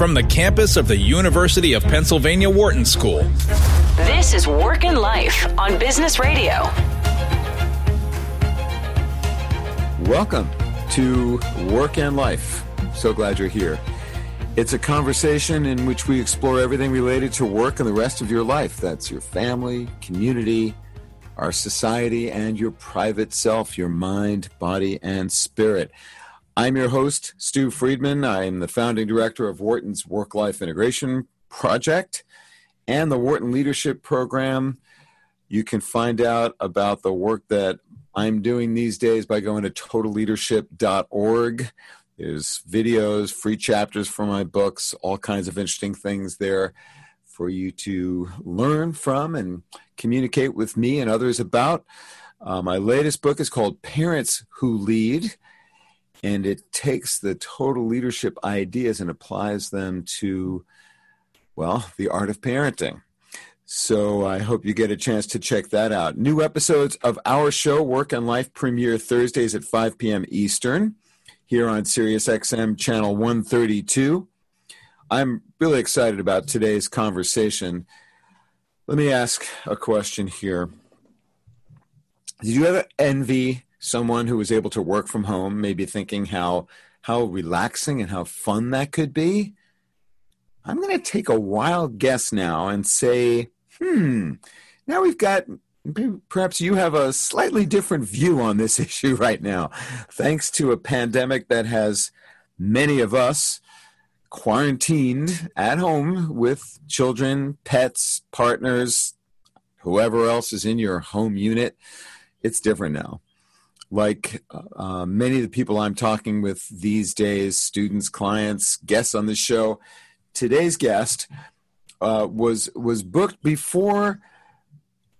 from the campus of the University of Pennsylvania Wharton School. This is Work and Life on Business Radio. Welcome to Work and Life. So glad you're here. It's a conversation in which we explore everything related to work and the rest of your life. That's your family, community, our society, and your private self, your mind, body, and spirit. I'm your host, Stew Friedman. I'm the founding director of Wharton's Work Life Integration Project and the Wharton Leadership Program. You can find out about the work that I'm doing these days by going to totalleadership.org. There's videos, free chapters from my books, all kinds of interesting things there for you to learn from and communicate with me and others about. Uh, my latest book is called Parents Who Lead and it takes the total leadership ideas and applies them to well the art of parenting. So i hope you get a chance to check that out. New episodes of our show work and life premiere thursdays at 5 p.m eastern here on sirius xm channel 132 i'm really excited about today's conversation. Let me ask a question here. Did you ever envy someone who was able to work from home, maybe thinking how how relaxing and how fun that could be. I'm going to take a wild guess now and say, hmm, now we've got perhaps you have a slightly different view on this issue right now, thanks to a pandemic that has many of us quarantined at home with children, pets, partners, whoever else is in your home unit. It's different now like uh, many of the people I'm talking with these days, students, clients, guests on the show, today's guest uh, was was booked before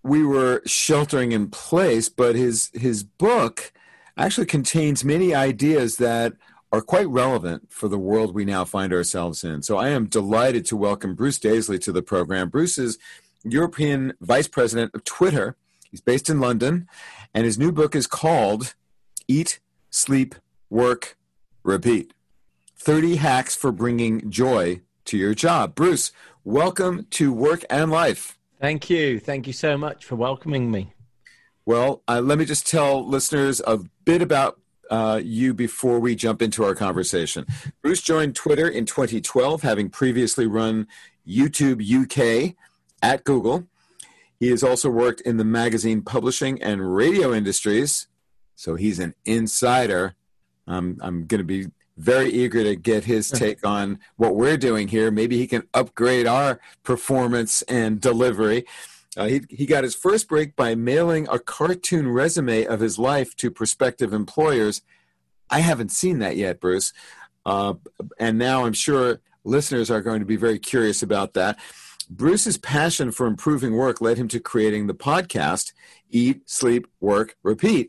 we were sheltering in place, but his his book actually contains many ideas that are quite relevant for the world we now find ourselves in. So I am delighted to welcome Bruce Daisley to the program. Bruce is European Vice President of Twitter. He's based in London and his new book is called Eat, Sleep, Work, Repeat 30 Hacks for Bringing Joy to Your Job. Bruce, welcome to Work and Life. Thank you. Thank you so much for welcoming me. Well, uh, let me just tell listeners a bit about uh, you before we jump into our conversation. Bruce joined Twitter in 2012, having previously run YouTube UK at Google. He has also worked in the magazine publishing and radio industries, so he's an insider. Um, I'm going to be very eager to get his take on what we're doing here. Maybe he can upgrade our performance and delivery. Uh, he, he got his first break by mailing a cartoon resume of his life to prospective employers. I haven't seen that yet, Bruce. Uh, and now I'm sure listeners are going to be very curious about that. Bruce's passion for improving work led him to creating the podcast Eat, Sleep, Work, Repeat,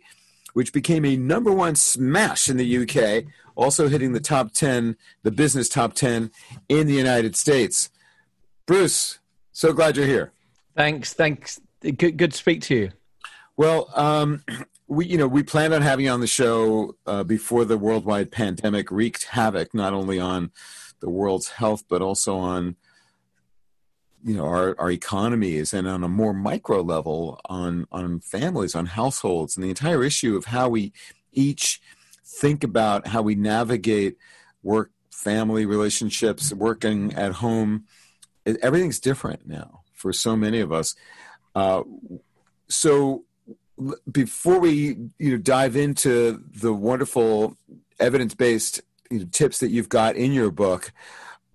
which became a number one smash in the UK, also hitting the top 10, the business top 10 in the United States. Bruce, so glad you're here. Thanks. Thanks. Good, good to speak to you. Well, um, we you know we planned on having you on the show uh, before the worldwide pandemic wreaked havoc not only on the world's health but also on you know our, our economies and on a more micro level on on families on households and the entire issue of how we each think about how we navigate work family relationships working at home everything's different now for so many of us. Uh, so before we you know dive into the wonderful evidence-based you know, tips that you've got in your book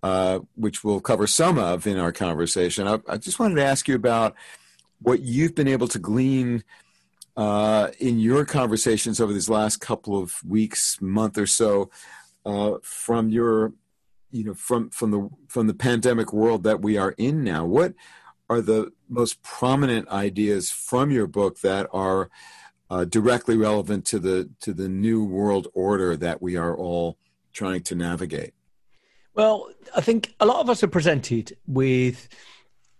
uh, which we'll cover some of in our conversation. I, I, just wanted to ask you about what you've been able to glean uh, in your conversations over these last couple of weeks, month or so, uh, from your, you know, from from the from the pandemic world that we are in now. What are the most prominent ideas from your book that are uh, directly relevant to the to the new world order that we are all trying to navigate? Well, I think a lot of us are presented with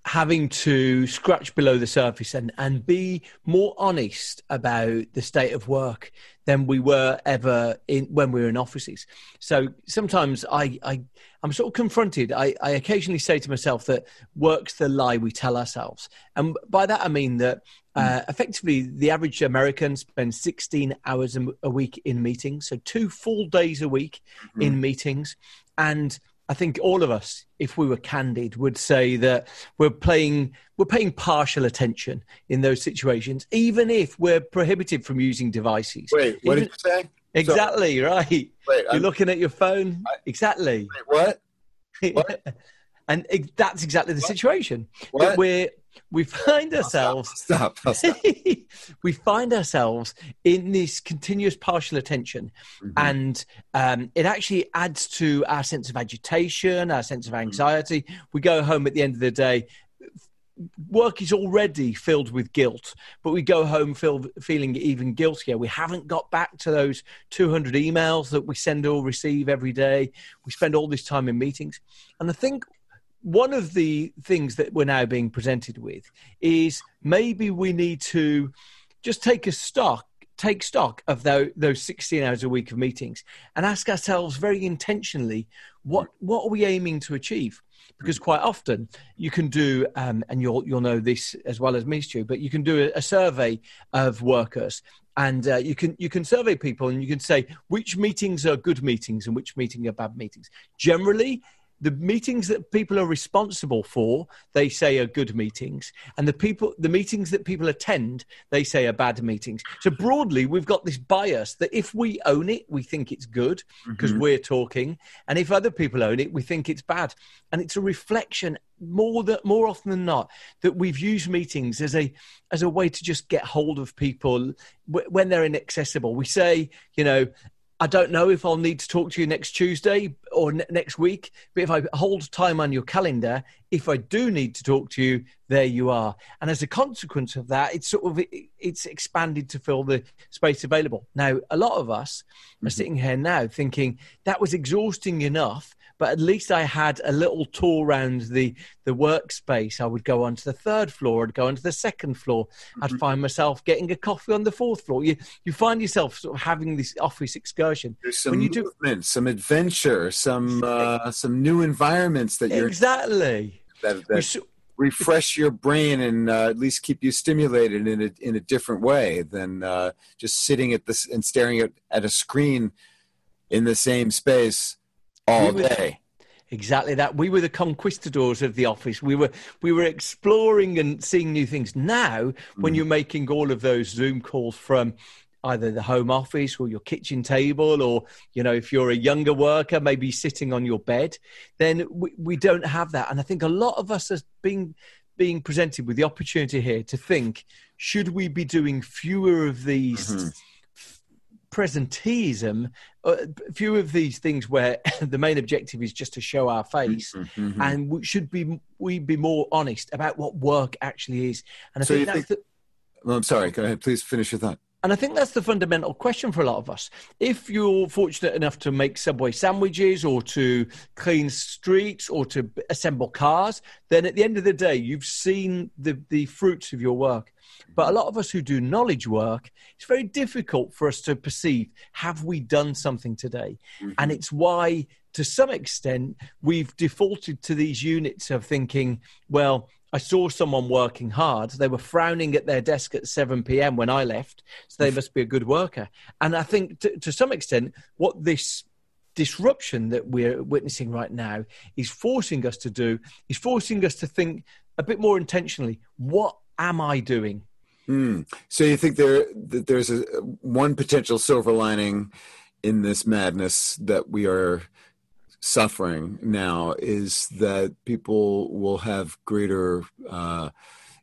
having to scratch below the surface and, and be more honest about the state of work than we were ever in when we were in offices. So sometimes I, I I'm sort of confronted. I, I occasionally say to myself that work's the lie we tell ourselves, and by that I mean that uh, effectively the average American spends 16 hours a week in meetings, so two full days a week mm-hmm. in meetings, and I think all of us, if we were candid, would say that we're playing we're paying partial attention in those situations, even if we're prohibited from using devices. Wait, what even, did you say? Exactly so, right. Wait, You're I'm, looking at your phone. I, exactly. Wait, what? What? and it, that's exactly the what? situation what? that we're we find ourselves stop, stop, stop. we find ourselves in this continuous partial attention mm-hmm. and um, it actually adds to our sense of agitation our sense of mm-hmm. anxiety mm-hmm. we go home at the end of the day work is already filled with guilt, but we go home feel, feeling even guiltier. We haven't got back to those 200 emails that we send or receive every day. We spend all this time in meetings. And I think one of the things that we're now being presented with is maybe we need to just take a stock take stock of those, those 16 hours a week of meetings and ask ourselves very intentionally what what are we aiming to achieve? Because quite often you can do um, and you'll you'll know this as well as me stu but you can do a, a survey of workers and uh, you can you can survey people and you can say which meetings are good meetings and which meetings are bad meetings. Generally the meetings that people are responsible for they say are good meetings and the people the meetings that people attend they say are bad meetings. So broadly we've got this bias that if we own it we think it's good because mm-hmm. we're talking and if other people own it we think it's bad. And it's a reflection more that more often than not that we've used meetings as a as a way to just get hold of people when they're inaccessible. We say you know I don't know if I'll need to talk to you next Tuesday or ne- next week, but if I hold time on your calendar, if I do need to talk to you, there you are. And as a consequence of that, it's sort of it's expanded to fill the space available. Now, a lot of us mm-hmm. are sitting here now thinking that was exhausting enough but at least I had a little tour around the the workspace. I would go onto the third floor, I'd go onto the second floor. I'd mm-hmm. find myself getting a coffee on the fourth floor. You you find yourself sort of having this office excursion. There's some when you movement, do, some adventure, some uh, some new environments that you're exactly that, that refresh your brain and uh, at least keep you stimulated in a in a different way than uh, just sitting at this and staring at, at a screen in the same space all we day. exactly that. We were the conquistadors of the office. We were we were exploring and seeing new things. Now, when mm. you're making all of those Zoom calls from either the home office or your kitchen table or you know if you're a younger worker maybe sitting on your bed then we, we don't have that and i think a lot of us are being being presented with the opportunity here to think should we be doing fewer of these mm-hmm presenteeism, uh, a few of these things where the main objective is just to show our face, mm-hmm, mm-hmm. and we should be we be more honest about what work actually is. And I so think that's think, the, well, I'm sorry. Go ahead. Please finish your thought. And I think that's the fundamental question for a lot of us. If you're fortunate enough to make Subway sandwiches or to clean streets or to assemble cars, then at the end of the day, you've seen the, the fruits of your work. But a lot of us who do knowledge work, it's very difficult for us to perceive have we done something today? Mm-hmm. And it's why, to some extent, we've defaulted to these units of thinking, well, I saw someone working hard. They were frowning at their desk at 7 p.m. when I left, so they must be a good worker. And I think to, to some extent, what this disruption that we're witnessing right now is forcing us to do is forcing us to think a bit more intentionally what am I doing? Mm. So you think there that there's a one potential silver lining in this madness that we are suffering now is that people will have greater uh,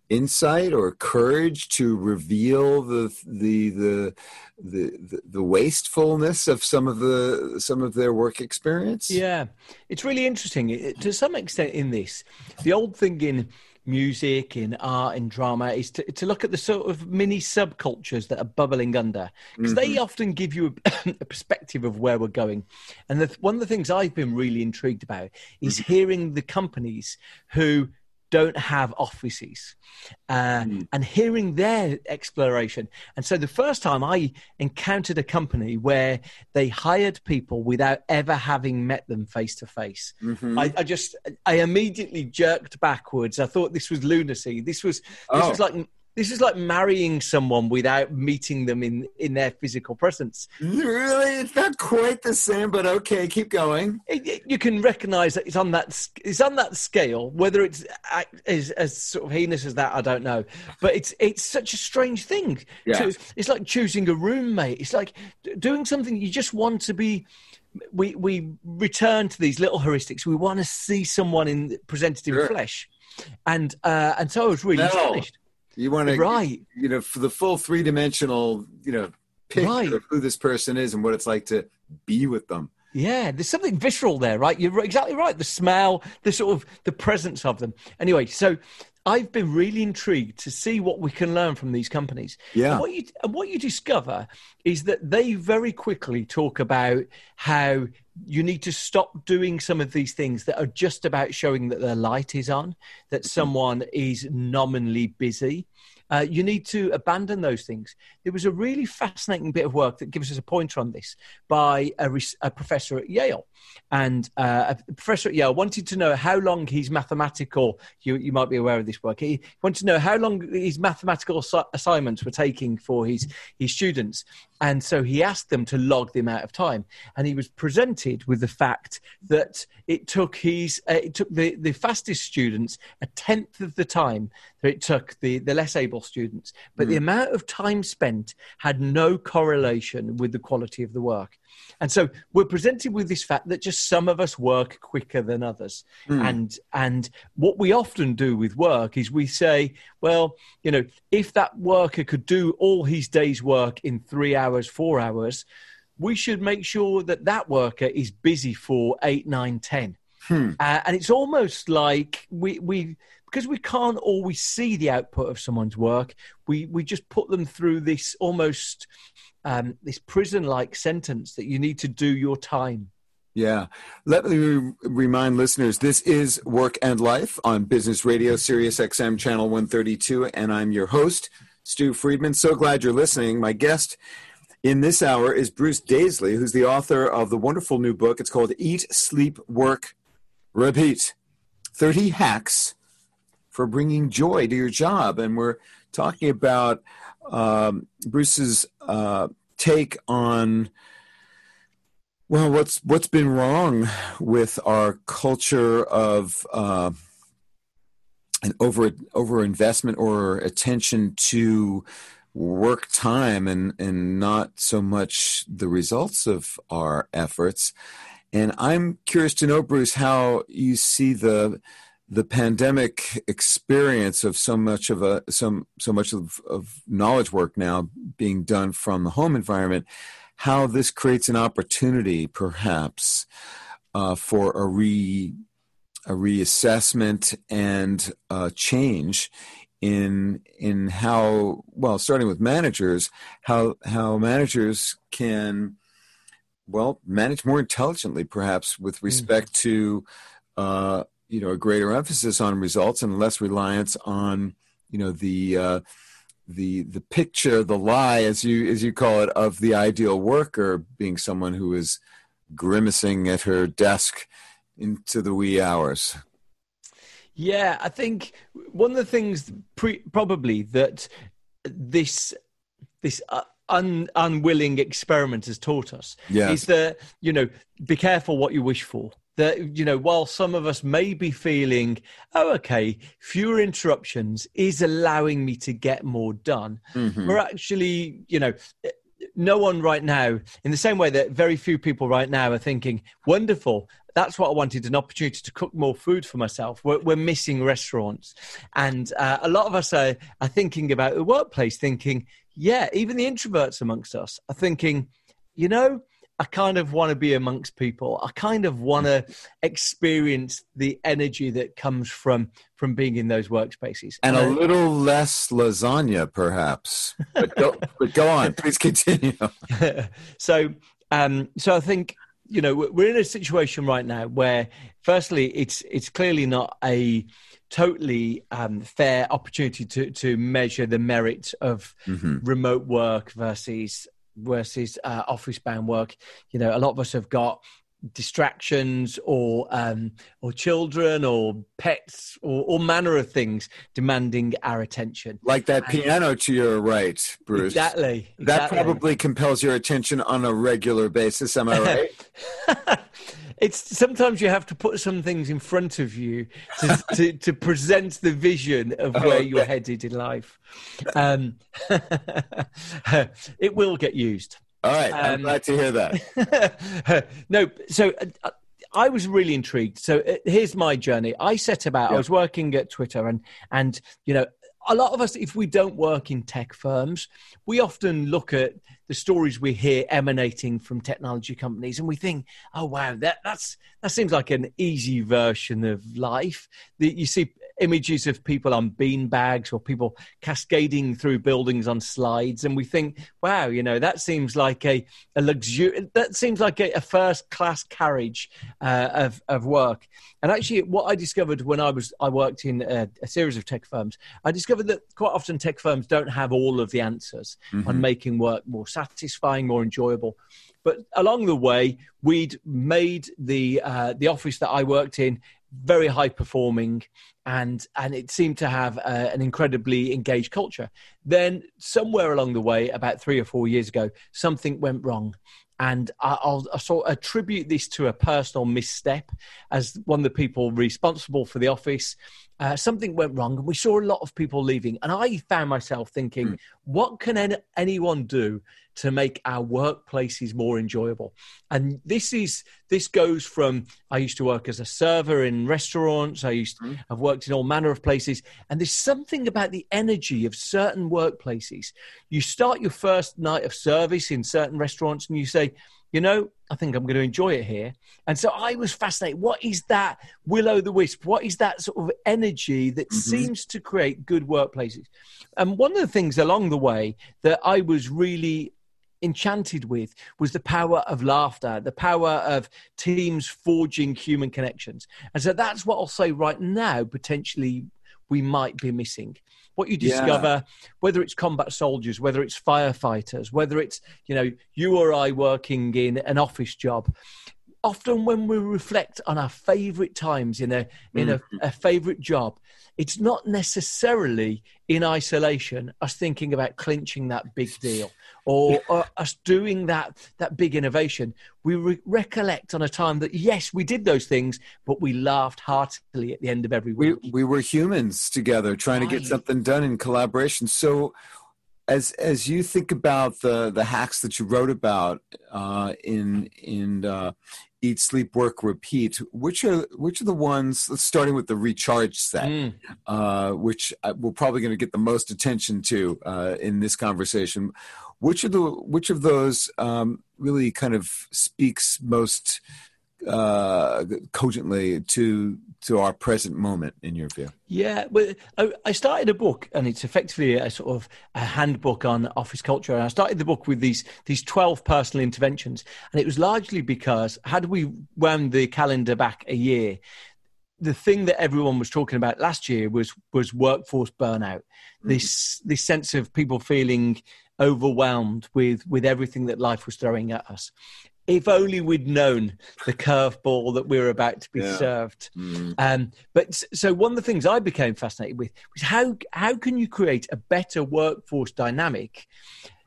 insight or courage to reveal the, the the the the wastefulness of some of the some of their work experience. Yeah, it's really interesting to some extent in this. The old thing in music, in art, in drama, is to, to look at the sort of mini subcultures that are bubbling under, because mm-hmm. they often give you a, a, perspective of where we're going. And the, one of the things I've been really intrigued about is mm-hmm. hearing the companies who don't have offices uh, mm. and hearing their exploration. And so the first time I encountered a company where they hired people without ever having met them face to face, I just, I immediately jerked backwards. I thought this was lunacy. This was, this oh. was like this is like marrying someone without meeting them in in their physical presence. Really, it's not quite the same, but okay, keep going. It, it, you can recognise that it's on that it's on that scale. Whether it's as, as sort of heinous as that, I don't know. But it's it's such a strange thing. Yeah. It's like choosing a roommate. It's like doing something you just want to be we we return to these little heuristics. We want to see someone in presented in sure. flesh, and uh, and so I was really no. astonished. You want to, right? You know, for the full three dimensional, you know, picture right. of who this person is and what it's like to be with them. Yeah, there's something visceral there, right? You're exactly right. The smell, the sort of the presence of them. Anyway, so I've been really intrigued to see what we can learn from these companies. Yeah. And what you, and what you discover is that they very quickly talk about how you need to stop doing some of these things that are just about showing that the light is on, that mm-hmm. someone is nominally busy. Uh, you need to abandon those things. There was a really fascinating bit of work that gives us a pointer on this by a, a professor at Yale. And uh, a professor at Yale wanted to know how long his mathematical, you, you might be aware of this work, he wanted to know how long his mathematical assignments were taking for his, his students. And so he asked them to log the amount of time. And he was presented with the fact that it took his, uh, it took the, the fastest students a tenth of the time that it took the, the less able students. But mm. the amount of time spent had no correlation with the quality of the work. And so we're presented with this fact that just some of us work quicker than others. Mm. And and what we often do with work is we say, well, you know, if that worker could do all his day's work in 3 hours, 4 hours, we should make sure that that worker is busy for eight, nine, ten. Hmm. Uh, and it's almost like we we because we can't always see the output of someone's work. We we just put them through this almost um, this prison like sentence that you need to do your time. Yeah. Let me re- remind listeners this is Work and Life on Business Radio, Sirius XM Channel 132, and I'm your host, Stew Friedman. So glad you're listening. My guest in this hour is Bruce Daisley, who's the author of the wonderful new book. It's called Eat, Sleep, Work, Repeat 30 Hacks for Bringing Joy to Your Job. And we're talking about um, Bruce's uh, take on well, what's what's been wrong with our culture of uh, an over over investment or attention to work time and and not so much the results of our efforts. And I'm curious to know, Bruce, how you see the the pandemic experience of so much of a some so much of, of knowledge work now being done from the home environment, how this creates an opportunity perhaps uh, for a re a reassessment and uh, change in in how well starting with managers how how managers can well manage more intelligently perhaps with mm-hmm. respect mm-hmm. to uh, you know a greater emphasis on results and less reliance on you know the uh, the the picture the lie as you as you call it of the ideal worker being someone who is grimacing at her desk into the wee hours yeah i think one of the things pre- probably that this this uh, un, unwilling experiment has taught us yes. is that you know be careful what you wish for that you know while some of us may be feeling oh okay fewer interruptions is allowing me to get more done mm-hmm. we're actually you know no one right now in the same way that very few people right now are thinking wonderful that's what i wanted an opportunity to cook more food for myself we're, we're missing restaurants and uh, a lot of us are, are thinking about the workplace thinking yeah even the introverts amongst us are thinking you know I kind of want to be amongst people. I kind of want to experience the energy that comes from from being in those workspaces. And a little less lasagna, perhaps. But go, but go on, please continue. so, um, so I think you know, we're in a situation right now where, firstly, it's it's clearly not a totally um, fair opportunity to to measure the merit of mm-hmm. remote work versus versus uh, office bound work. You know, a lot of us have got distractions or um, or children or pets or all manner of things demanding our attention. Like that and, piano to your right, Bruce. Exactly, exactly. That probably compels your attention on a regular basis. Am I right? it's sometimes you have to put some things in front of you to, to, to present the vision of where okay. you're headed in life. Um, it will get used. All right, I'm um, glad to hear that. no, so uh, I was really intrigued. So uh, here's my journey. I set about. I was working at Twitter, and and you know, a lot of us, if we don't work in tech firms, we often look at the stories we hear emanating from technology companies, and we think, "Oh wow, that that's that seems like an easy version of life." That you see images of people on bean bags or people cascading through buildings on slides, and we think, wow, you know, that seems like a, a luxury, that seems like a, a first class carriage uh, of, of work. And actually, what I discovered when I was I worked in a, a, series of tech firms, I discovered that quite often tech firms don't have all of the answers mm-hmm. on making work more satisfying, more enjoyable. But along the way, we'd made the uh, the office that I worked in very high performing and and it seemed to have uh, an incredibly engaged culture. Then somewhere along the way about three or four years ago something went wrong. And I'll, I'll sort of attribute this to a personal misstep as one of the people responsible for the office uh, something went wrong and we saw a lot of people leaving. And i found myself thinking mm. what can any, anyone do to make our workplaces more enjoyable? And this is this goes from i used to work as a server in restaurants. I used to, mm. i've worked in all manner of places. And there's something about the energy of certain workplaces. You start your first night of service in certain restaurants and you say you know, I think I'm going to enjoy it here. And so I was fascinated. What is that will o' the wisp? What is that sort of energy that mm-hmm. seems to create good workplaces? And one of the things along the way that I was really enchanted with was the power of laughter, the power of teams forging human connections. And so that's what I'll say right now, potentially we might be missing what you discover, yeah. whether it's combat soldiers, whether it's firefighters, whether it's, you know, you or I working in an office job. Often when we reflect on our favorite times in a in mm-hmm. a, a favorite job, it's not necessarily in isolation us thinking about clinching that big deal or, or us doing that that big innovation. We re- recollect on a time that yes we did those things but we laughed heartily at the end of every week. we, we were humans together trying to get something done in collaboration. So as as you think about the the hacks that you wrote about uh, in in uh, eat sleep work repeat which are which are the ones starting with the recharge set mm. uh, which we're probably going to get the most attention to uh, in this conversation which of the which of those um, really kind of speaks most uh, cogently to to our present moment in your view? Yeah well i started a book and it's effectively a sort of a handbook on office culture. And i started the book with these these 12 personal interventions. And it was largely because had we wound the calendar back a year the thing that everyone was talking about last year was was workforce burnout. Mm-hmm. this this sense of people feeling overwhelmed with with everything that life was throwing at us if only we'd known the curveball that we were about to be yeah. served. Mm. Um, but so one of the things I became fascinated with was how how can you create a better workforce dynamic?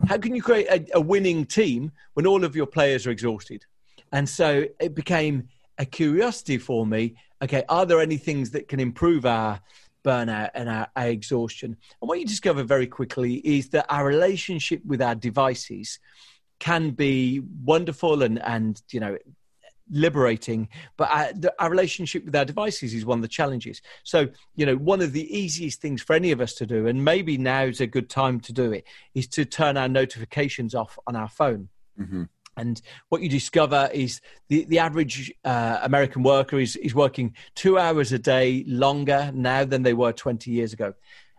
How can you create a, a winning team when all of your players are exhausted? And so it became a curiosity for me. Okay, are there any things that can improve our burnout and our, our exhaustion? And what you discover very quickly is that our relationship with our devices can be wonderful and and you know liberating but our, the, our, relationship with our devices is one of the challenges. So you know one of the easiest things for any of us to do and maybe now is a good time to do it is to turn our notifications off on our phone. Mm-hmm. and what you discover is the, the average uh, american worker is, is working two hours a day longer now than they were 20 years ago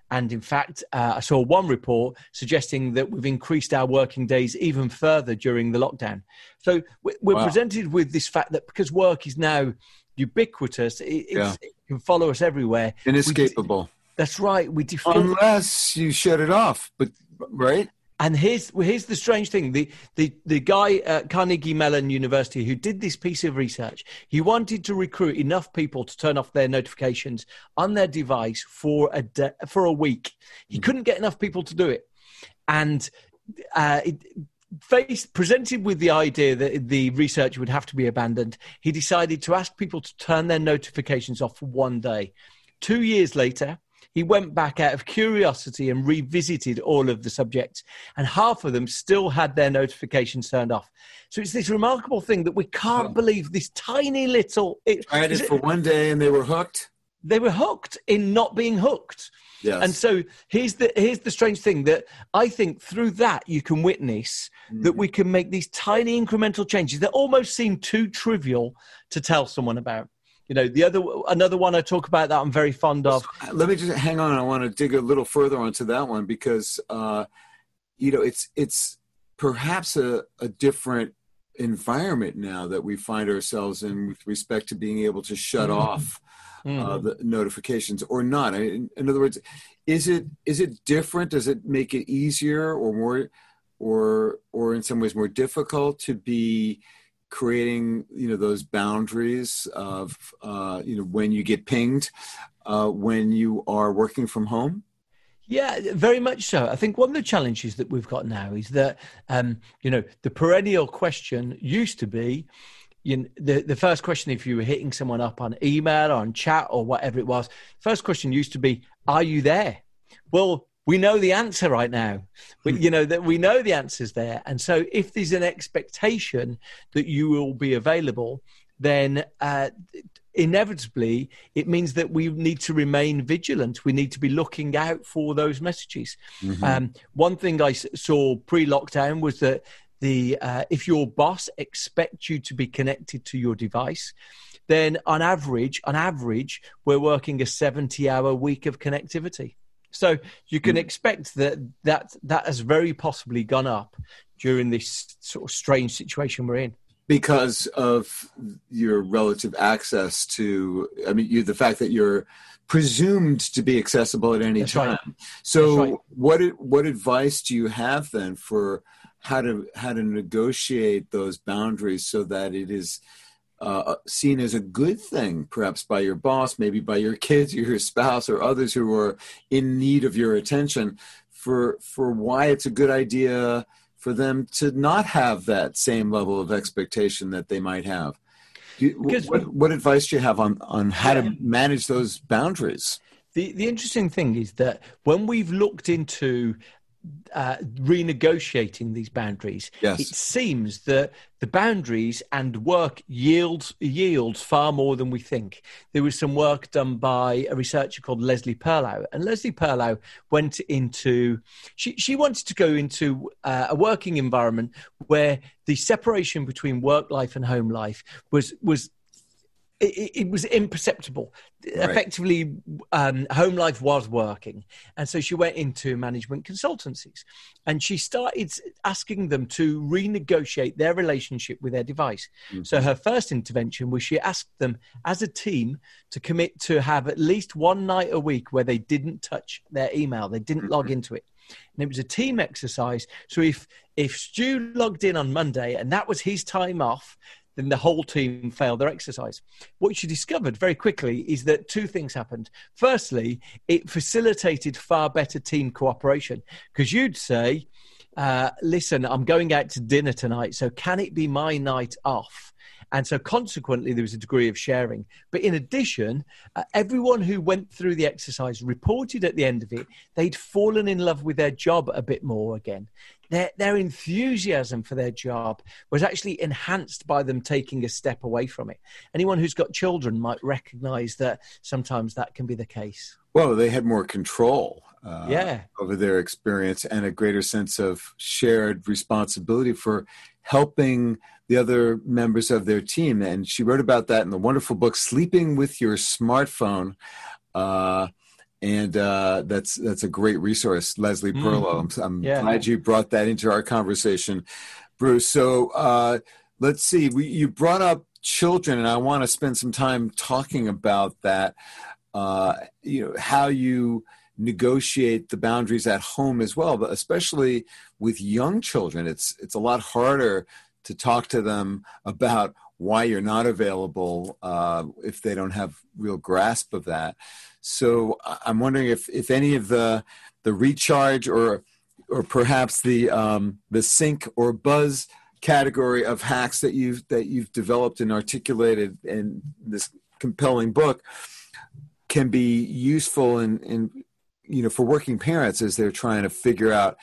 And in fact, uh, I saw one report suggesting that we've increased our working days even further during the lockdown. So we're wow. presented with this fact that because work is now ubiquitous, it, yeah. it can follow us everywhere. Inescapable. that's right. We unless you shut it off, but right. And here's here's the strange thing: the the the guy at Carnegie Mellon University who did this piece of research, he wanted to recruit enough people to turn off their notifications on their device for a de- for a week. He mm-hmm. couldn't get enough people to do it, and uh, it, faced presented with the idea that the research would have to be abandoned, he decided to ask people to turn their notifications off for one day. Two years later, he went back out of curiosity and revisited all of the subjects, and half of them still had their notifications turned off. So it's this remarkable thing that we can't believe this tiny little. It, Tried it for one day and they were hooked. They were hooked in not being hooked. Yes. And so here's the here's the strange thing that I think through that you can witness mm. that we can make these tiny incremental changes that almost seem too trivial to tell someone about you know the other another one i talk about that i'm very fond of let me just hang on i want to dig a little further onto that one because uh you know it's it's perhaps a, a different environment now that we find ourselves in with respect to being able to shut mm-hmm. off uh, mm-hmm. uh, the notifications or not in, in other words is it is it different does it make it easier or more or or in some ways more difficult to be creating you know those boundaries of uh, you know when you get pinged uh, when you are working from home yeah, very much so. I think one of the challenges that we've got now is that, um, you know, the perennial question used to be, you know, the the first question if you were hitting someone up on email or on chat or whatever it was, first question used to be, "Are you there?" Well, we know the answer right now. We, hmm. you know that we know the answer's there, and so if there's an expectation that you will be available, then uh, inevitably it means that we need to remain vigilant. We need to be looking out for those messages. Mm-hmm. Um, one thing I saw pre-lockdown was that the uh, if your boss expects you to be connected to your device then on average on average we're working a 70 hour week of connectivity so you can mm. expect that that that has very possibly gone up during this sort of strange situation we're in because of your relative access to i mean you the fact that you're presumed to be accessible at any That's time right. so right. what what advice do you have then for how to how to negotiate those boundaries so that it is uh, seen as a good thing, perhaps by your boss, maybe by your kids, or your spouse, or others who are in need of your attention, for for why it's a good idea for them to not have that same level of expectation that they might have. You, what, what advice do you have on on how to manage those boundaries? The the interesting thing is that when we've looked into uh, renegotiating these boundaries. Yes. It seems that the boundaries and work yields yields far more than we think. There was some work done by a researcher called Leslie Perlow, and Leslie Perlow went into she she wanted to go into uh, a working environment where the separation between work life and home life was was it, it, was imperceptible. Right. Effectively, um, home life was working. And so she went into management consultancies and she started asking them to renegotiate their relationship with their device. Mm-hmm. So her first intervention was she asked them as a team to commit to have at least one night a week where they didn't touch their email, they didn't mm-hmm. log into it. And it was a team exercise. So if if Stew logged in on Monday and that was his time off, then the whole team failed their exercise. What she discovered very quickly is that two things happened. Firstly, it facilitated far better team cooperation because you'd say, uh, listen, I'm going out to dinner tonight, so can it be my night off? And so, consequently, there was a degree of sharing. But in addition, uh, everyone who went through the exercise reported at the end of it they'd fallen in love with their job a bit more again their, their enthusiasm for their job was actually enhanced by them taking a step away from it. Anyone who's got children might recognize that sometimes that can be the case. Well, they had more control uh, yeah. over their experience and a greater sense of shared responsibility for helping the other members of their team. And she wrote about that in the wonderful book, Sleeping with Your Smartphone. Uh, and uh, that's that's a great resource, Leslie mm. Perlow. I'm, I'm yeah. glad you brought that into our conversation, Bruce. So uh, let's see. We, you brought up children, and I want to spend some time talking about that. Uh, you know how you negotiate the boundaries at home as well, but especially with young children, it's it's a lot harder to talk to them about why you're not available uh, if they don't have real grasp of that. So I'm wondering if, if any of the the recharge or or perhaps the um, the sync or buzz category of hacks that you've that you've developed and articulated in this compelling book can be useful in, in you know for working parents as they're trying to figure out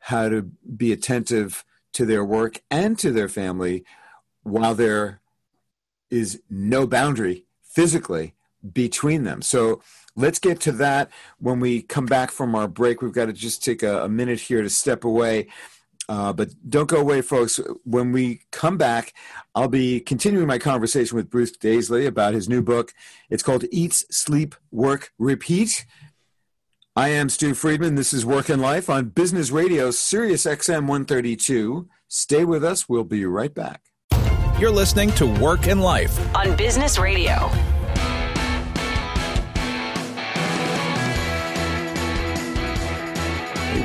how to be attentive to their work and to their family while there is no boundary physically between them. So let's get to that when we come back from our break. We've got to just take a, a minute here to step away. Uh, but don't go away, folks. When we come back, I'll be continuing my conversation with Bruce Daisley about his new book. It's called Eat, Sleep, Work, Repeat. I am Stew Friedman. This is Work and Life on Business Radio, Sirius XM 132. Stay with us. We'll be right back. You're listening to Work and Life on Business Radio.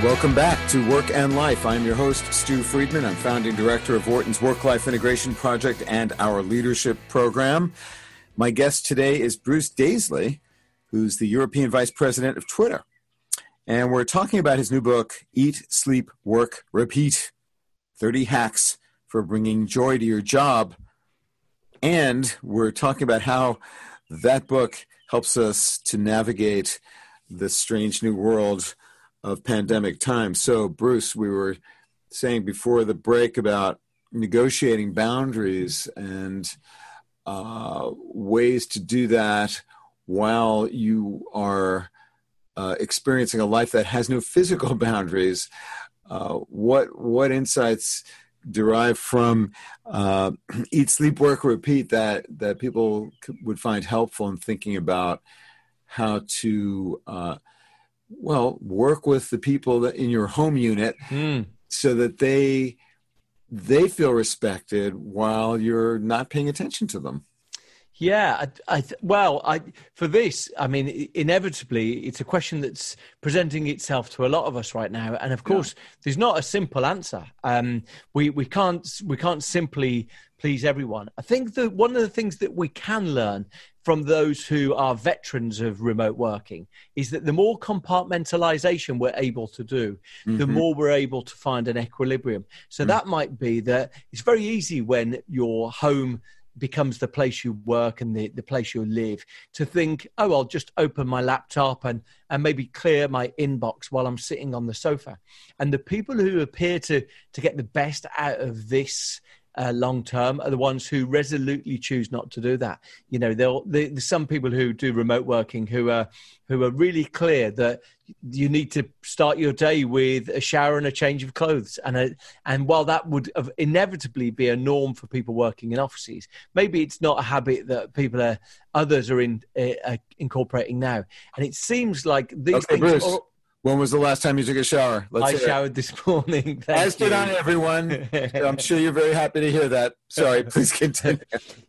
Welcome back to Work and Life. I'm your host, Stew Friedman. I'm founding director of Wharton's Work Life Integration Project and our leadership program. My guest today is Bruce Daisley, who's the European Vice President of Twitter. And we're talking about his new book, Eat, Sleep, Work, Repeat 30 Hacks for Bringing Joy to Your Job. And we're talking about how that book helps us to navigate the strange new world of pandemic times. So, Bruce, we were saying before the break about negotiating boundaries and uh, ways to do that while you are uh, experiencing a life that has no physical boundaries. Uh, what what insights derive from uh, eat, sleep, work, repeat that that people would find helpful in thinking about how to uh, well work with the people that in your home unit mm. so that they they feel respected while you're not paying attention to them yeah, I, I, well, I, for this, I mean, inevitably, it's a question that's presenting itself to a lot of us right now, and of course, yeah. there's not a simple answer. Um, we we can't we can't simply please everyone. I think that one of the things that we can learn from those who are veterans of remote working is that the more compartmentalization we're able to do, mm-hmm. the more we're able to find an equilibrium. So mm-hmm. that might be that it's very easy when your home becomes the place you work and the, the place you live to think oh i'll just open my laptop and and maybe clear my inbox while i'm sitting on the sofa and the people who appear to to get the best out of this uh, long term are the ones who resolutely choose not to do that. You know, there there's some people who do remote working who are who are really clear that you need to start your day with a shower and a change of clothes. And a, and while that would inevitably be a norm for people working in offices, maybe it's not a habit that people are others are in uh, incorporating now. And it seems like these okay, things. Are, when was the last time you took a shower? Let's I showered this morning. As did on everyone. I'm sure you're very happy to hear that. Sorry, please continue.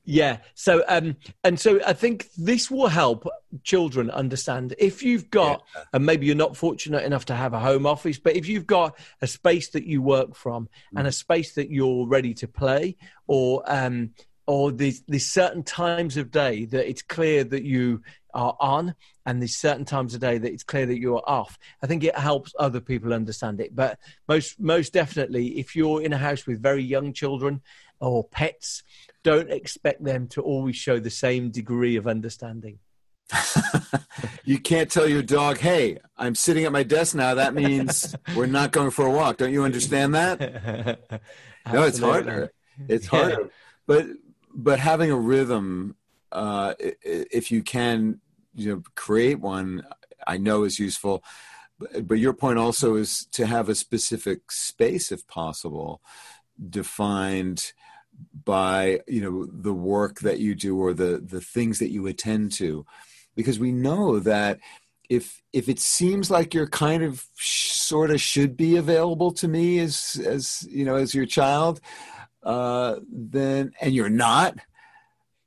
yeah. So, um, and so I think this will help children understand if you've got, yeah. and maybe you're not fortunate enough to have a home office, but if you've got a space that you work from mm. and a space that you're ready to play, or um, or there's, there's certain times of day that it's clear that you are on and there's certain times of day that it's clear that you're off. I think it helps other people understand it. But most most definitely if you're in a house with very young children or pets don't expect them to always show the same degree of understanding. You can't tell your dog hey i'm sitting at my desk now. That means we're not going for a walk. Don't you understand that? No it's harder. It's harder. Yeah. but but having a rhythm uh, if you can you know create one i know is useful but, but your point also is to have a specific space if possible defined by you know the work that you do or the the things that you attend to. Because we know that if if it seems like you're kind of sh- sort of should be available to me as as you know as your child, uh, then and you're not,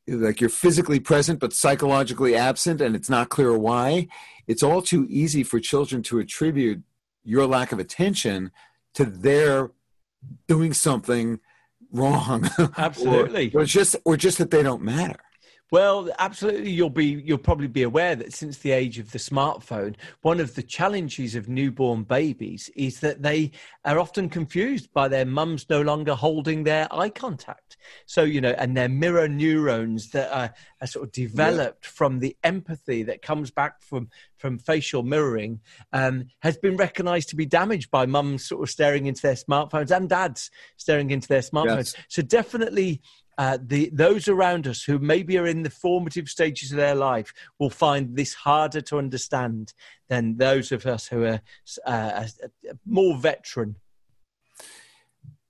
like you're physically present but psychologically absent, and it's not clear why. It's all too easy for children to attribute your lack of attention to their doing something wrong. Absolutely. or, or just or just that they don't matter. Well, absolutely. You'll be you'll probably be aware that since the age of the smartphone, one of the challenges of newborn babies is that they are often confused by their mums no longer holding their eye contact. So you know, and their mirror neurons that are, are sort of developed yeah. from the empathy that comes back from from facial mirroring um, has been recognised to be damaged by mums sort of staring into their smartphones and dads staring into their smartphones. Yes. So definitely uh, the those around us who maybe are in the formative stages of their life will find this harder to understand than those of us who are uh, more veteran.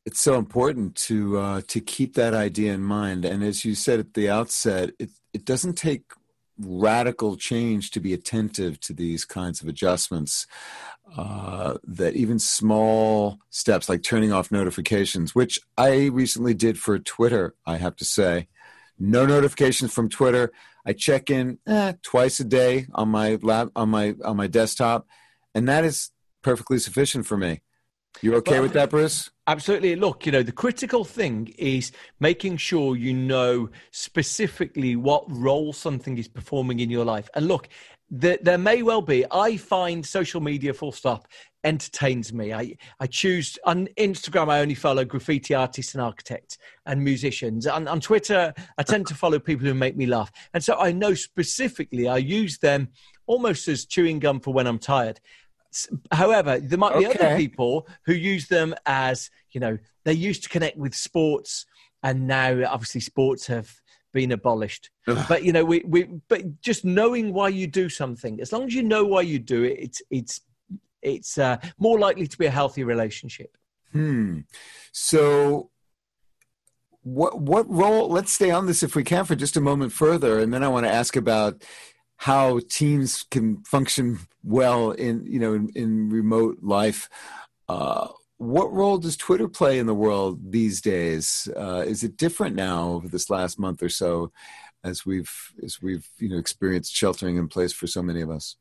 It's so important to uh, to keep that idea in mind, and as you said at the outset, it it doesn't take radical change to be attentive to these kinds of adjustments. Uh, that even small steps like turning off notifications, which I recently did for Twitter, I have to say. No notifications from Twitter. I check in eh, twice a day on my lab on my on my desktop, and that is perfectly sufficient for me. You okay well, with that, Bruce? Absolutely. Look, you know, the critical thing is making sure you know specifically what role something is performing in your life. And look, there, there may well be. I find social media, full stop, entertains me. I, I choose on Instagram, I only follow graffiti artists and architects and musicians. On, on Twitter, I tend to follow people who make me laugh. And so I know specifically I use them almost as chewing gum for when I'm tired. However, there might be okay. other people who use them as, you know, they used to connect with sports and now obviously sports have been abolished. but you know, we, we but just knowing why you do something, as long as you know why you do it, it's it's it's uh, more likely to be a healthy relationship. Hmm. So what what role let's stay on this if we can for just a moment further and then i want to ask about how teams can function well in you know in, in remote life. Uh, what role does twitter play in the world these days? Uh, is it different now over this last month or so as we've as we've you know experienced sheltering in place for so many of us?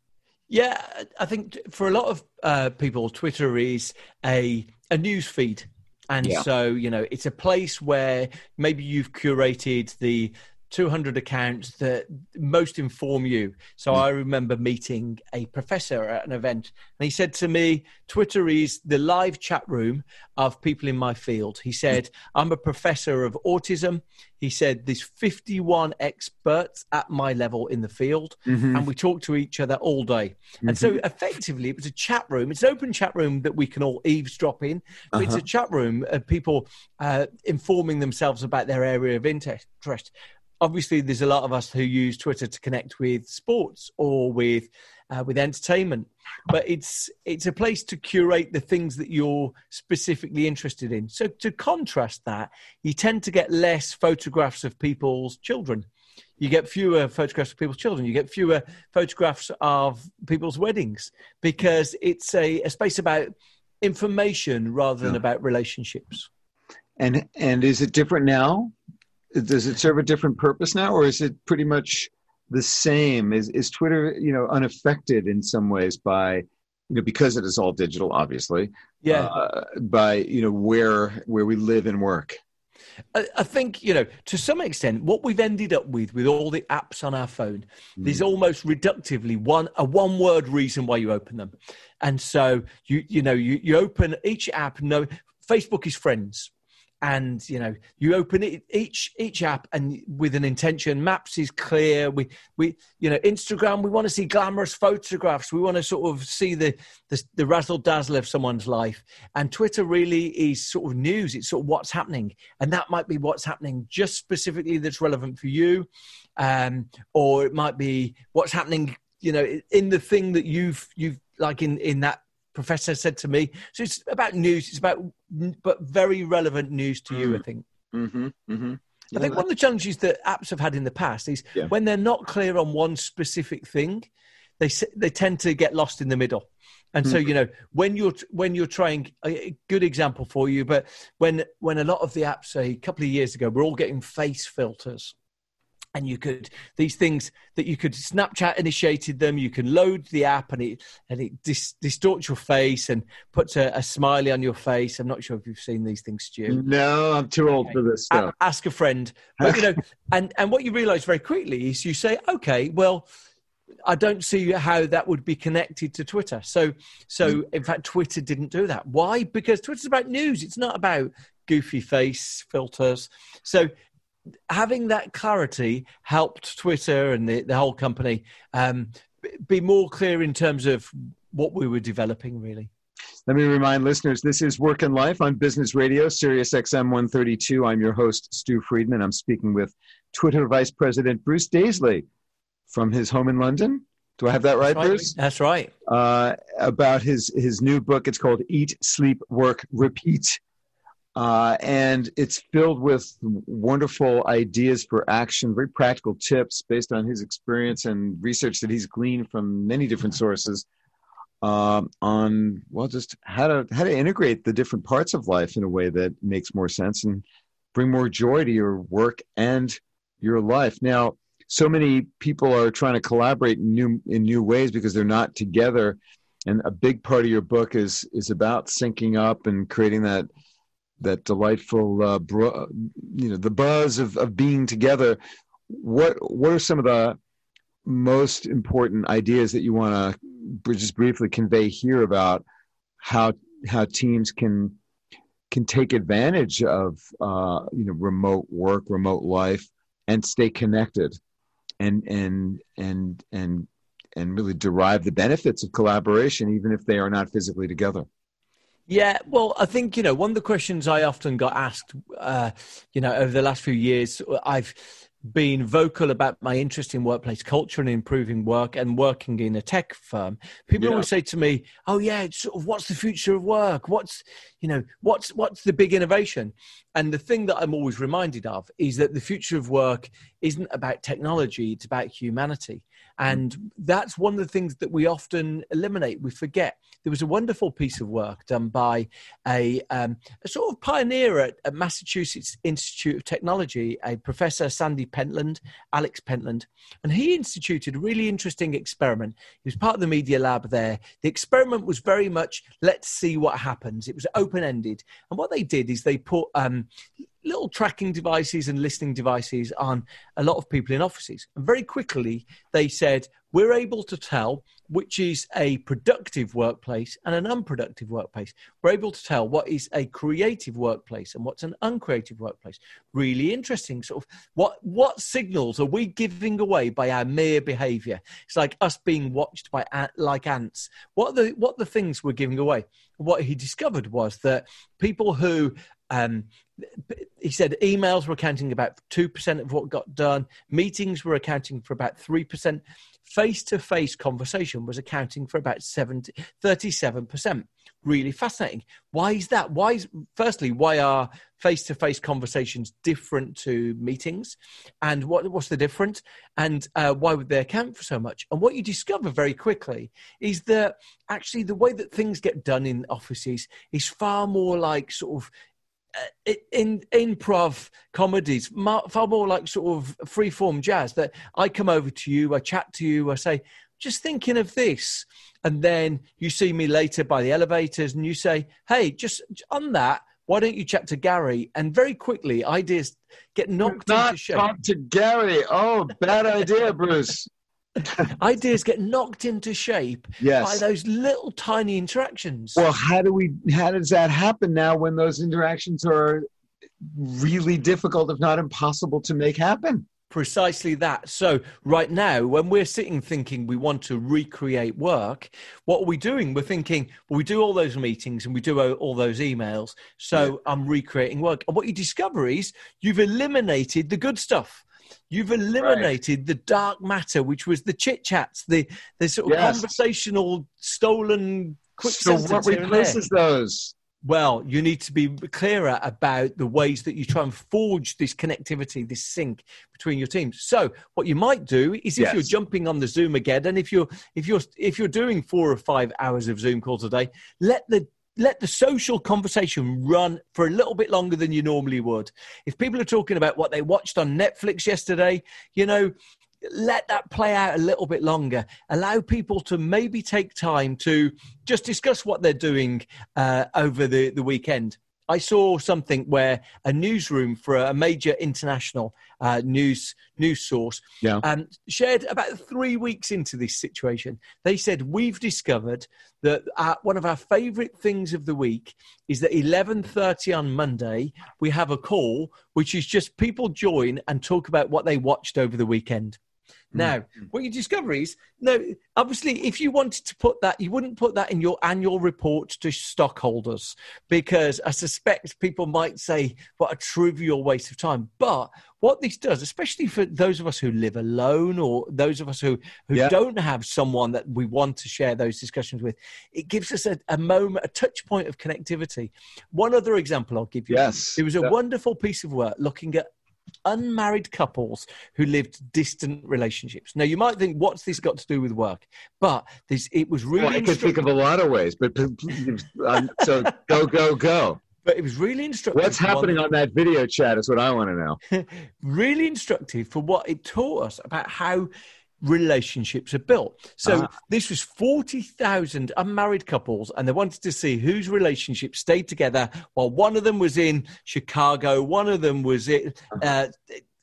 Yeah i think for a lot of uh, people twitter is a a news feed. And yeah. so you know it's a place where maybe you've curated the 200 accounts that most inform you. So mm. I remember meeting a professor at an event, and he said to me, Twitter is the live chat room of people in my field. He said, mm. I'm a professor of autism. He said, There's 51 experts at my level in the field, mm-hmm. and we talk to each other all day. Mm-hmm. And so mm-hmm. effectively, it was a chat room. It's an open chat room that we can all eavesdrop in, but uh-huh. it's a chat room of people uh, informing themselves about their area of interest obviously there's a lot of us who use Twitter to connect with sports or with uh, with entertainment, but it's it's a place to curate the things that you're specifically interested in. So to contrast that, you tend to get less photographs of people's children. You get fewer photographs of people's children. You get fewer photographs of people's weddings because it's a, a space about information rather than yeah. about relationships. And and is it different now does it serve a different purpose now, or is it pretty much the same? Is is Twitter, you know, unaffected in some ways by, you know, because it is all digital, obviously. Yeah. Uh, by you know where where we live and work. I think you know to some extent what we've ended up with with all the apps on our phone. Mm. There's almost reductively one a one word reason why you open them, and so you you know you, you open each app. No, Facebook is friends and you know you open it, each each app and with an intention. Maps is clear. We we you know instagram we want to see glamorous photographs. We want to sort of see the the, the razzle dazzle of someone's life. And twitter really is sort of news. It's sort of what's happening. And that might be what's happening just specifically that's relevant for you um, or it might be what's happening you know in the thing that you've you've like in in that professor said to me. So it's about news. It's about, but very relevant news to mm. you, I think. Mm-hmm, mm-hmm. I think one of the challenges that apps have had in the past is yeah. when they're not clear on one specific thing, they they tend to get lost in the middle. And so, you know, when you're when you're trying, a good example for you, but when when a lot of the apps, say a couple of years ago, we're all getting face filters, and you could these things that you could Snapchat initiated them. You can load the app, and it and it dis- distorts your face and puts a, a, smiley on your face. I'm not sure if you've seen these things, Stew. No, I'm too old for this stuff. A- ask a friend. But you know, and and what you realise very quickly is you say, okay, well I don't see how that would be connected to Twitter. So, so mm. in fact, Twitter didn't do that. Why? Because Twitter's about news. It's not about goofy face filters. So, having that clarity helped Twitter and the, the whole company um, be more clear in terms of what we were developing, really. Let me remind listeners this is Work and Life on Business Radio, Sirius XM 132. I'm your host, Stew Friedman. I'm speaking with Twitter Vice President Bruce Daisley from his home in London. Do I have that right, That's right. Bruce? That's right. Uh, about his his new book. It's called Eat, Sleep, Work, Repeat, uh, and it's filled with wonderful ideas for action, very practical tips based on his experience and research that he's gleaned from many different sources um, on well, just how to how to integrate the different parts of life in a way that makes more sense and bring more joy to your work and your life. Now so many people are trying to collaborate in new in new ways because they're not together and a big part of your book is is about syncing up and creating that that delightful uh, bro, you know the buzz of, of being together. What what are some of the most important ideas that you want to just briefly convey here about how how teams can can take advantage of uh, you know remote work remote life and stay connected and and and and and really derive the benefits of collaboration even if they are not physically together yeah, well, I think you know one of the questions I often got asked, uh, you know, over the last few years, I've been vocal about my interest in workplace culture and improving work and working in a tech firm. People yeah. always say to me, "Oh yeah, sort of what's the future of work? What's you know what's what's the big innovation?" And the thing that I'm always reminded of is that the future of work isn't about technology; it's about humanity. And that's one of the things that we often eliminate. We forget. There was a wonderful piece of work done by a, um, a sort of pioneer at, at, Massachusetts Institute of Technology, a professor, Sandy Pentland, Alex Pentland. And he instituted a really interesting experiment. He was part of the media lab there. The experiment was very much let's see what happens. It was open ended. And what they did is they put um, little tracking devices and listening devices on a lot of people in offices. And very quickly, they said, we're able to tell which is a productive workplace and an unproductive workplace. We're able to tell what is a creative workplace and what's an uncreative workplace. Really interesting. Sort of what what signals are we giving away by our mere behaviour? It's like us being watched by like ants. What the what the things we're giving away? What he discovered was that people who um, he said emails were accounting about 2% of what got done. Meetings were accounting for about 3% face-to-face conversation was accounting for about 70, 37% really fascinating. Why is that? Why is firstly why are face-to-face conversations different to meetings? And what, what's the difference? And uh, why would they account for so much? And what you discover very quickly is that actually the way that things get done in offices is far more like sort of Uh, in improv comedies, far more like sort of free form jazz. That I come over to you, I chat to you, I say, just thinking of this, and then you see me later by the elevators, and you say, hey, just on that. Why don't you chat to Gary? And very quickly, ideas get knocked Not into shape. Talk to Gary. Oh, bad idea, Bruce. ideas get knocked into shape yes. by those little tiny interactions. Well, how do we? How does that happen now when those interactions are really difficult, if not impossible, to make happen? Precisely that. So, right now, when we're sitting thinking we want to recreate work, what are we doing? We're thinking, well, we do all those meetings and we do all those emails. So, yeah. I'm recreating work. And what you discover is you've eliminated the good stuff. You've eliminated right. the dark matter, which was the chit chats, the the sort of yes. conversational, stolen, quick. So what replaces those? Well, you need to be clearer about the ways that you try and forge this connectivity, this sync between your teams. So, what you might do is, if Yes. you're jumping on the Zoom again, and if you're if you're if you're doing four or five hours of Zoom calls a day, let the let the social conversation run for a little bit longer than you normally would. If people are talking about what they watched on Netflix yesterday, you know, let that play out a little bit longer. Allow people to maybe take time to just discuss what they're doing uh, over the, the weekend. I saw something where a newsroom for a major international uh, news news source Yeah. um, shared about three weeks into this situation. They said we've discovered that uh, one of our favourite things of the week is that eleven thirty on Monday we have a call which is just people join and talk about what they watched over the weekend. Now, mm, mm. what you discover is no, obviously, if you wanted to put that, you wouldn't put that in your annual report to stockholders because I suspect people might say, what a trivial waste of time. But what this does, especially for those of us who live alone or those of us who, who Yeah. don't have someone that we want to share those discussions with, it gives us a, a moment, a touch point of connectivity. One other example I'll give you. Yes. It was a Yeah. wonderful piece of work looking at unmarried couples who lived distant relationships. Now, you might think, what's this got to do with work? But this, it was really Well, I could think of a lot of ways, but p- um, so go, go, go. But it was really instructive. What's one- happening on that video chat is what I want to know. really instructive for what it taught us about how relationships are built. So Ah. this was 40,000 unmarried couples and they wanted to see whose relationship stayed together while one of them was in Chicago, one of them was in uh,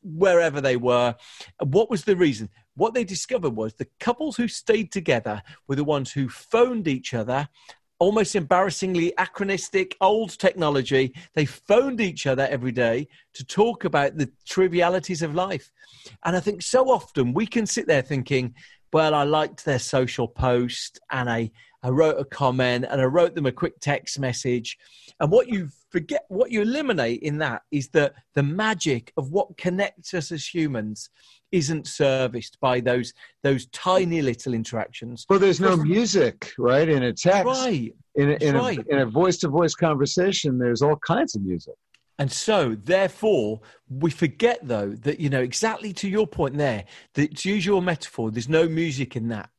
wherever they were. What was the reason? What they discovered was the couples who stayed together were the ones who phoned each other almost embarrassingly anachronistic old technology. They phoned each other every day to talk about the trivialities of life. And I think so often we can sit there thinking, well, I liked their social post and I, I wrote a comment and I wrote them a quick text message. And what you forget, what you eliminate in that is that the magic of what connects us as humans isn't serviced by those those tiny little interactions. Well, there's no music, right? In a text, Right. in a, in, That's a, right. in a voice-to-voice conversation, there's all kinds of music. And so, therefore, we forget though that, you know, exactly to your point there, that to use your metaphor, there's no music in that.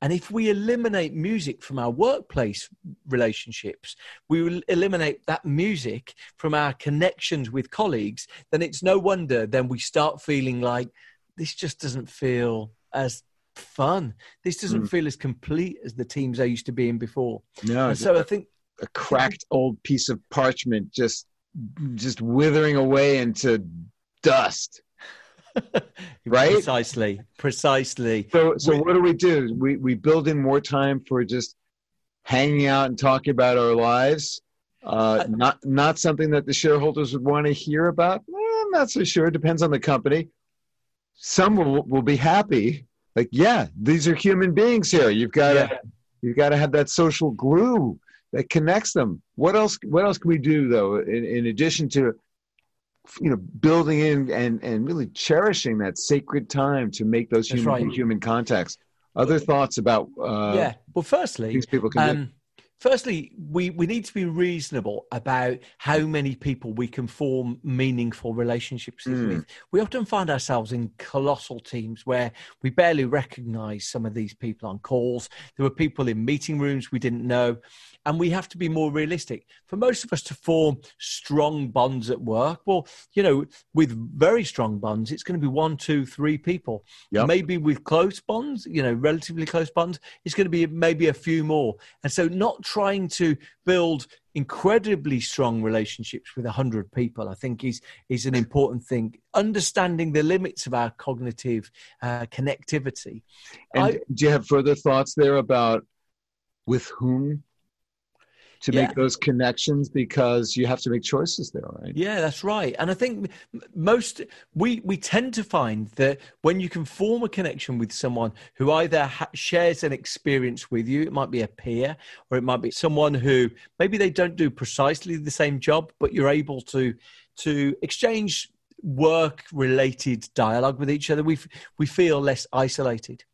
And if we eliminate music from our workplace relationships, we will eliminate that music from our connections with colleagues, then it's no wonder then we start feeling like this just doesn't feel as fun. This doesn't Mm. feel as complete as the teams I used to be in before. No, And so I think a cracked old piece of parchment just just withering away into dust. Right? precisely, precisely. So so what do we do? We we build in more time for just hanging out and talking about our lives. Uh, not not something that the shareholders would want to hear about. Eh, I'm not so sure. It depends on the company. Some will will be happy. Like, yeah, these are human beings here. You've got to Yeah. you've got to have that social glue that connects them. What else? What else can we do though? In, in addition to you know building in and and really cherishing that sacred time to make those That's human right. human contacts. Other thoughts about uh, yeah. Well, firstly, things people can do. Firstly, we, we need to be reasonable about how many people we can form meaningful relationships Mm. with. We often find ourselves in colossal teams where we barely recognize some of these people on calls. There were people in meeting rooms we didn't know. And we have to be more realistic. For most of us to form strong bonds at work, well, you know, with very strong bonds, it's going to be one, two, three people. Yep. Maybe with close bonds, you know, relatively close bonds, it's going to be maybe a few more. And so, not trying to build incredibly strong relationships with a hundred people, I think, is is an important thing. Understanding the limits of our cognitive uh, connectivity. And I- do you have further thoughts there about with whom to Yeah. make those connections? Because you have to make choices there, right? Yeah, that's right. And I think most we we tend to find that when you can form a connection with someone who either ha- shares an experience with you, it might be a peer, or it might be someone who maybe they don't do precisely the same job, but you're able to to exchange work related dialogue with each other. We f- we feel less isolated.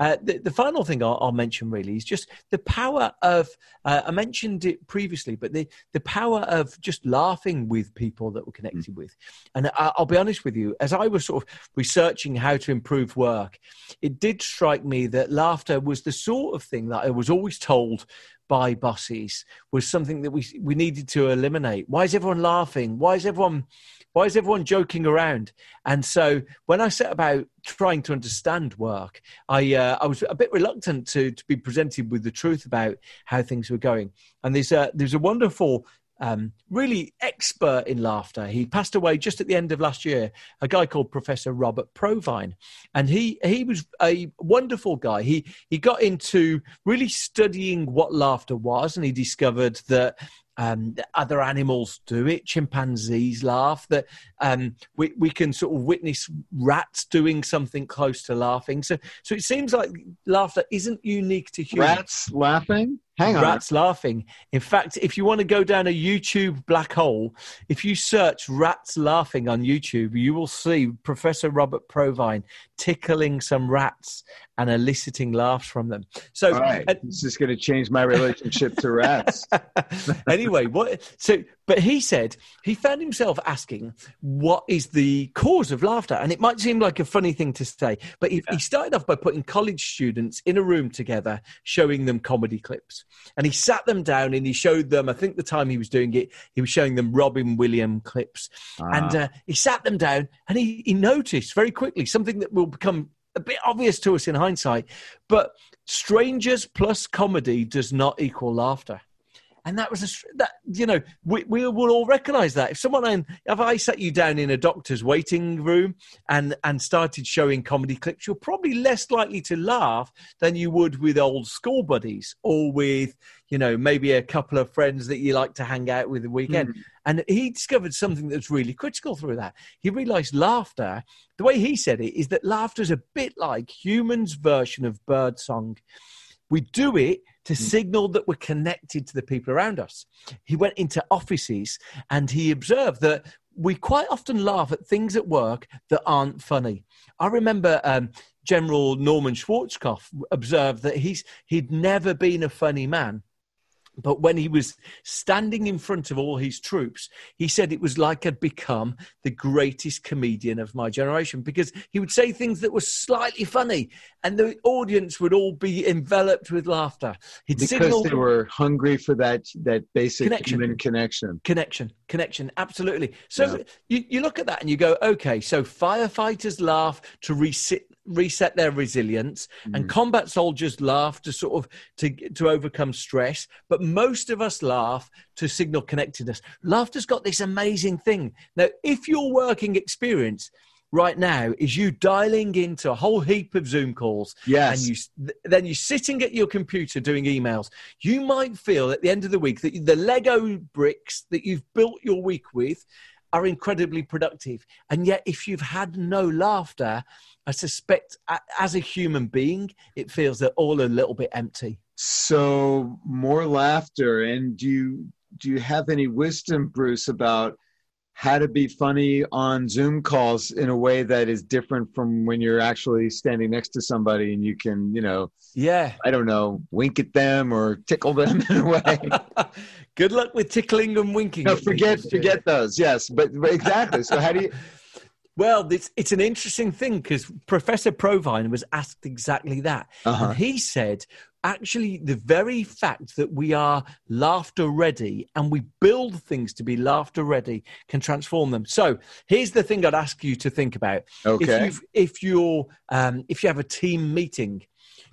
Uh, the, the, final thing I'll, I'll, mention really is just the power of. Uh, I mentioned it previously, but the the power of just laughing with people that we're connected mm. with. And I, will be honest with you, as I was sort of researching how to improve work, it did strike me that laughter was the sort of thing that I was always told by bosses was something that we we needed to eliminate. Why is everyone laughing? Why is everyone why is everyone joking around? And so when I set about trying to understand work, I uh, I was a bit reluctant to to be presented with the truth about how things were going. And there's a there's a wonderful um, really expert in laughter. He passed away just at the end of last year. A guy called Professor Robert Provine, and he he was a wonderful guy. He he got into really studying what laughter was, and he discovered that um, other animals do it. Chimpanzees laugh. That um, we we can sort of witness rats doing something close to laughing. So so it seems like laughter isn't unique to humans. Rats laughing. Hang on. Rats laughing. In fact, if you want to go down a YouTube black hole, if you search rats laughing on YouTube, you will see Professor Robert Provine tickling some rats and eliciting laughs from them. So, right. this is going to change my relationship to rats. anyway, what? So, but he said he found himself asking, "What is the cause of laughter?" And it might seem like a funny thing to say, but he, yeah. he started off by putting college students in a room together, showing them comedy clips and he sat them down and he showed them. I think the time he was doing it, he was showing them Robin Williams clips, ah. and uh, he sat them down and he, he noticed very quickly something that will become a bit obvious to us in hindsight, but strangers plus comedy does not equal laughter and that was a that you know we, we will all recognize that. If someone if i sat you down in a doctor's waiting room and and started showing comedy clips you're probably less likely to laugh than you would with old school buddies or with you know maybe a couple of friends that you like to hang out with the weekend. Mm. and he discovered something that's really critical through that. He realized laughter the way he said it is that laughter is a bit like humans version of bird song we do it to mm. signal that we're connected to the people around us. He went into offices and he observed that we quite often laugh at things at work that aren't funny. I remember um, General Norman Schwarzkopf observed that he's he'd never been a funny man but when he was standing in front of all his troops, he said it was like I'd become the greatest comedian of my generation because he would say things that were slightly funny and the audience would all be enveloped with laughter. He'd because signal, they were hungry for that, that basic connection. human connection. Connection, connection, absolutely. So yeah. you, you look at that and you go, okay, so firefighters laugh to reset reset their resilience mm. and combat soldiers laugh to sort of to to overcome stress but most of us laugh to signal connectedness laughter's got this amazing thing now if your working experience right now is you dialing into a whole heap of Zoom calls. Yes. And you then you're sitting at your computer doing emails. You might feel at the end of the week that the Lego bricks that you've built your week with are incredibly productive. And yet, if you've had no laughter, I suspect as a human being, it feels that all a little bit empty. So more laughter. And do you do you have any wisdom, Bruce, about how to be funny on Zoom calls in a way that is different from when you're actually standing next to somebody and you can, you know, yeah, I don't know, wink at them or tickle them in a way. Good luck with tickling and winking. No, forget forget those. Yes, but, but exactly. So how do you? Well, it's it's an interesting thing because Professor Provine was asked exactly that, uh-huh. and he said actually the very fact that we are laughter ready and we build things to be laughter ready can transform them. So here's the thing i'd ask you to think about. Okay. if, if you're um, if you have a team meeting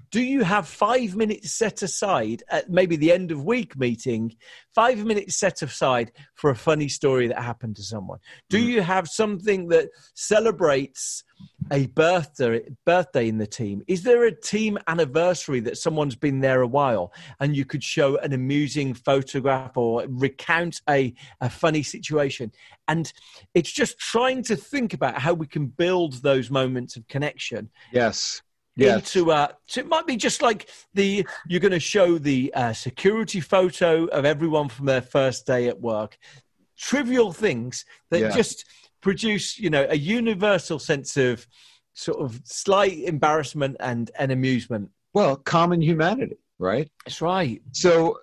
do you have five minutes set aside at maybe the end of week meeting five minutes set aside for a funny story that happened to someone? Do mm. you have something that celebrates a birthday birthday in the team? Is there a team anniversary that someone's been there a while and you could show an amusing photograph or recount a, a funny situation? And it's just trying to think about how we can build those moments of connection. Yes yes. into uh so it might be just like the you're going to show the uh, security photo of everyone from their first day at work trivial things that yeah. just produce you know a universal sense of sort of slight embarrassment and, and amusement. Well, common humanity, right? That's right. So,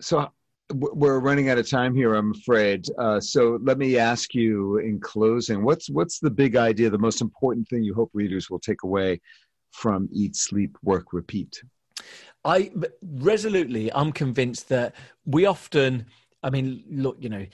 so we're running out of time here, I'm afraid. Uh, so let me ask you in closing, what's what's the big idea, the most important thing you hope readers will take away from Eat, Sleep, Work, Repeat? I resolutely, I'm convinced that we often, I mean, look, you know,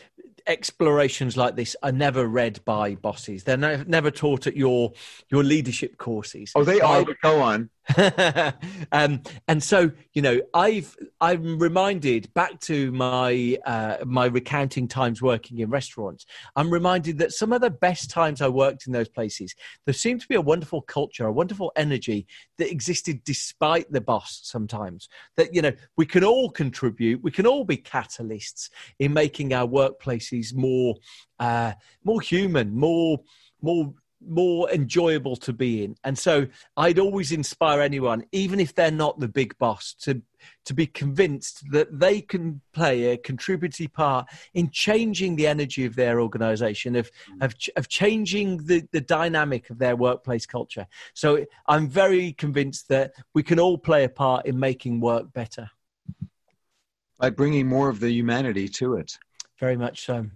explorations like this are never read by bosses. They're never, never taught at your your leadership courses. Oh, they are. Go on. um, and so you know, I've I'm reminded back to my uh, my recounting times working in restaurants. I'm reminded that some of the best times I worked in those places, there seemed to be a wonderful culture, a wonderful energy that existed despite the boss. Sometimes that you know we can all contribute, we can all be catalysts in making our workplaces more uh, more human, more more more enjoyable to be in. And so I'd always inspire anyone, even if they're not the big boss, to to be convinced that they can play a contributory part in changing the energy of their organization, of mm. of, of changing the, the dynamic of their workplace culture. So I'm very convinced that we can all play a part in making work better. By bringing more of the humanity to it. Very much so.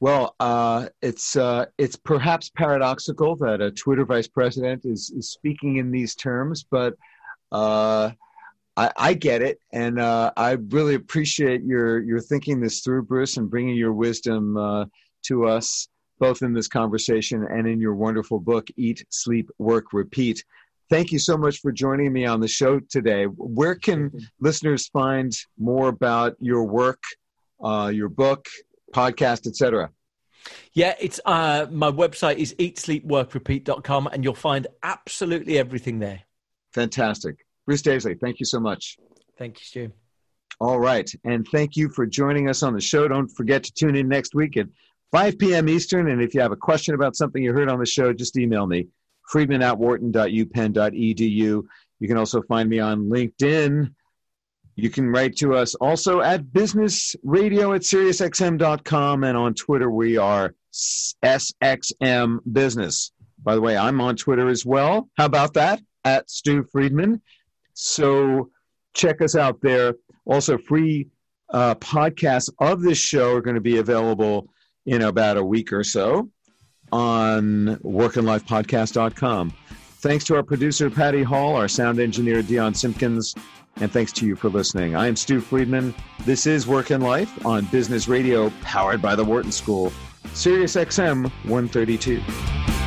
Well, uh, it's uh, it's perhaps paradoxical that a Twitter vice president is, is speaking in these terms, but uh, I, I, get it, and uh, I really appreciate your your thinking this through, Bruce, and bringing your wisdom uh, to us both in this conversation and in your wonderful book, Eat, Sleep, Work, Repeat. Thank you so much for joining me on the show today. Where can listeners find more about your work, uh, your book, podcast, etc. Yeah, it's uh, my website is eatsleepworkrepeat.com and you'll find absolutely everything there. Fantastic. Bruce Daisley, thank you so much. Thank you, Stew. All right. And thank you for joining us on the show. Don't forget to tune in next week at 5 p.m. Eastern. And if you have a question about something you heard on the show, just email me, friedman at wharton.upenn.edu. You can also find me on LinkedIn you can write to us also at businessradio at SiriusXM.com and on Twitter we are SXM Business. By the way, I'm on Twitter as well. How about that? At Stew Friedman. So check us out there. Also, free uh, podcasts of this show are going to be available in about a week or so on workandlifepodcast.com. Thanks to our producer, Patty Hall, our sound engineer, Dion Simpkins, and thanks to you for listening. I am Stew Friedman. This is Work and Life on Business Radio, powered by the Wharton School, Sirius XM 132.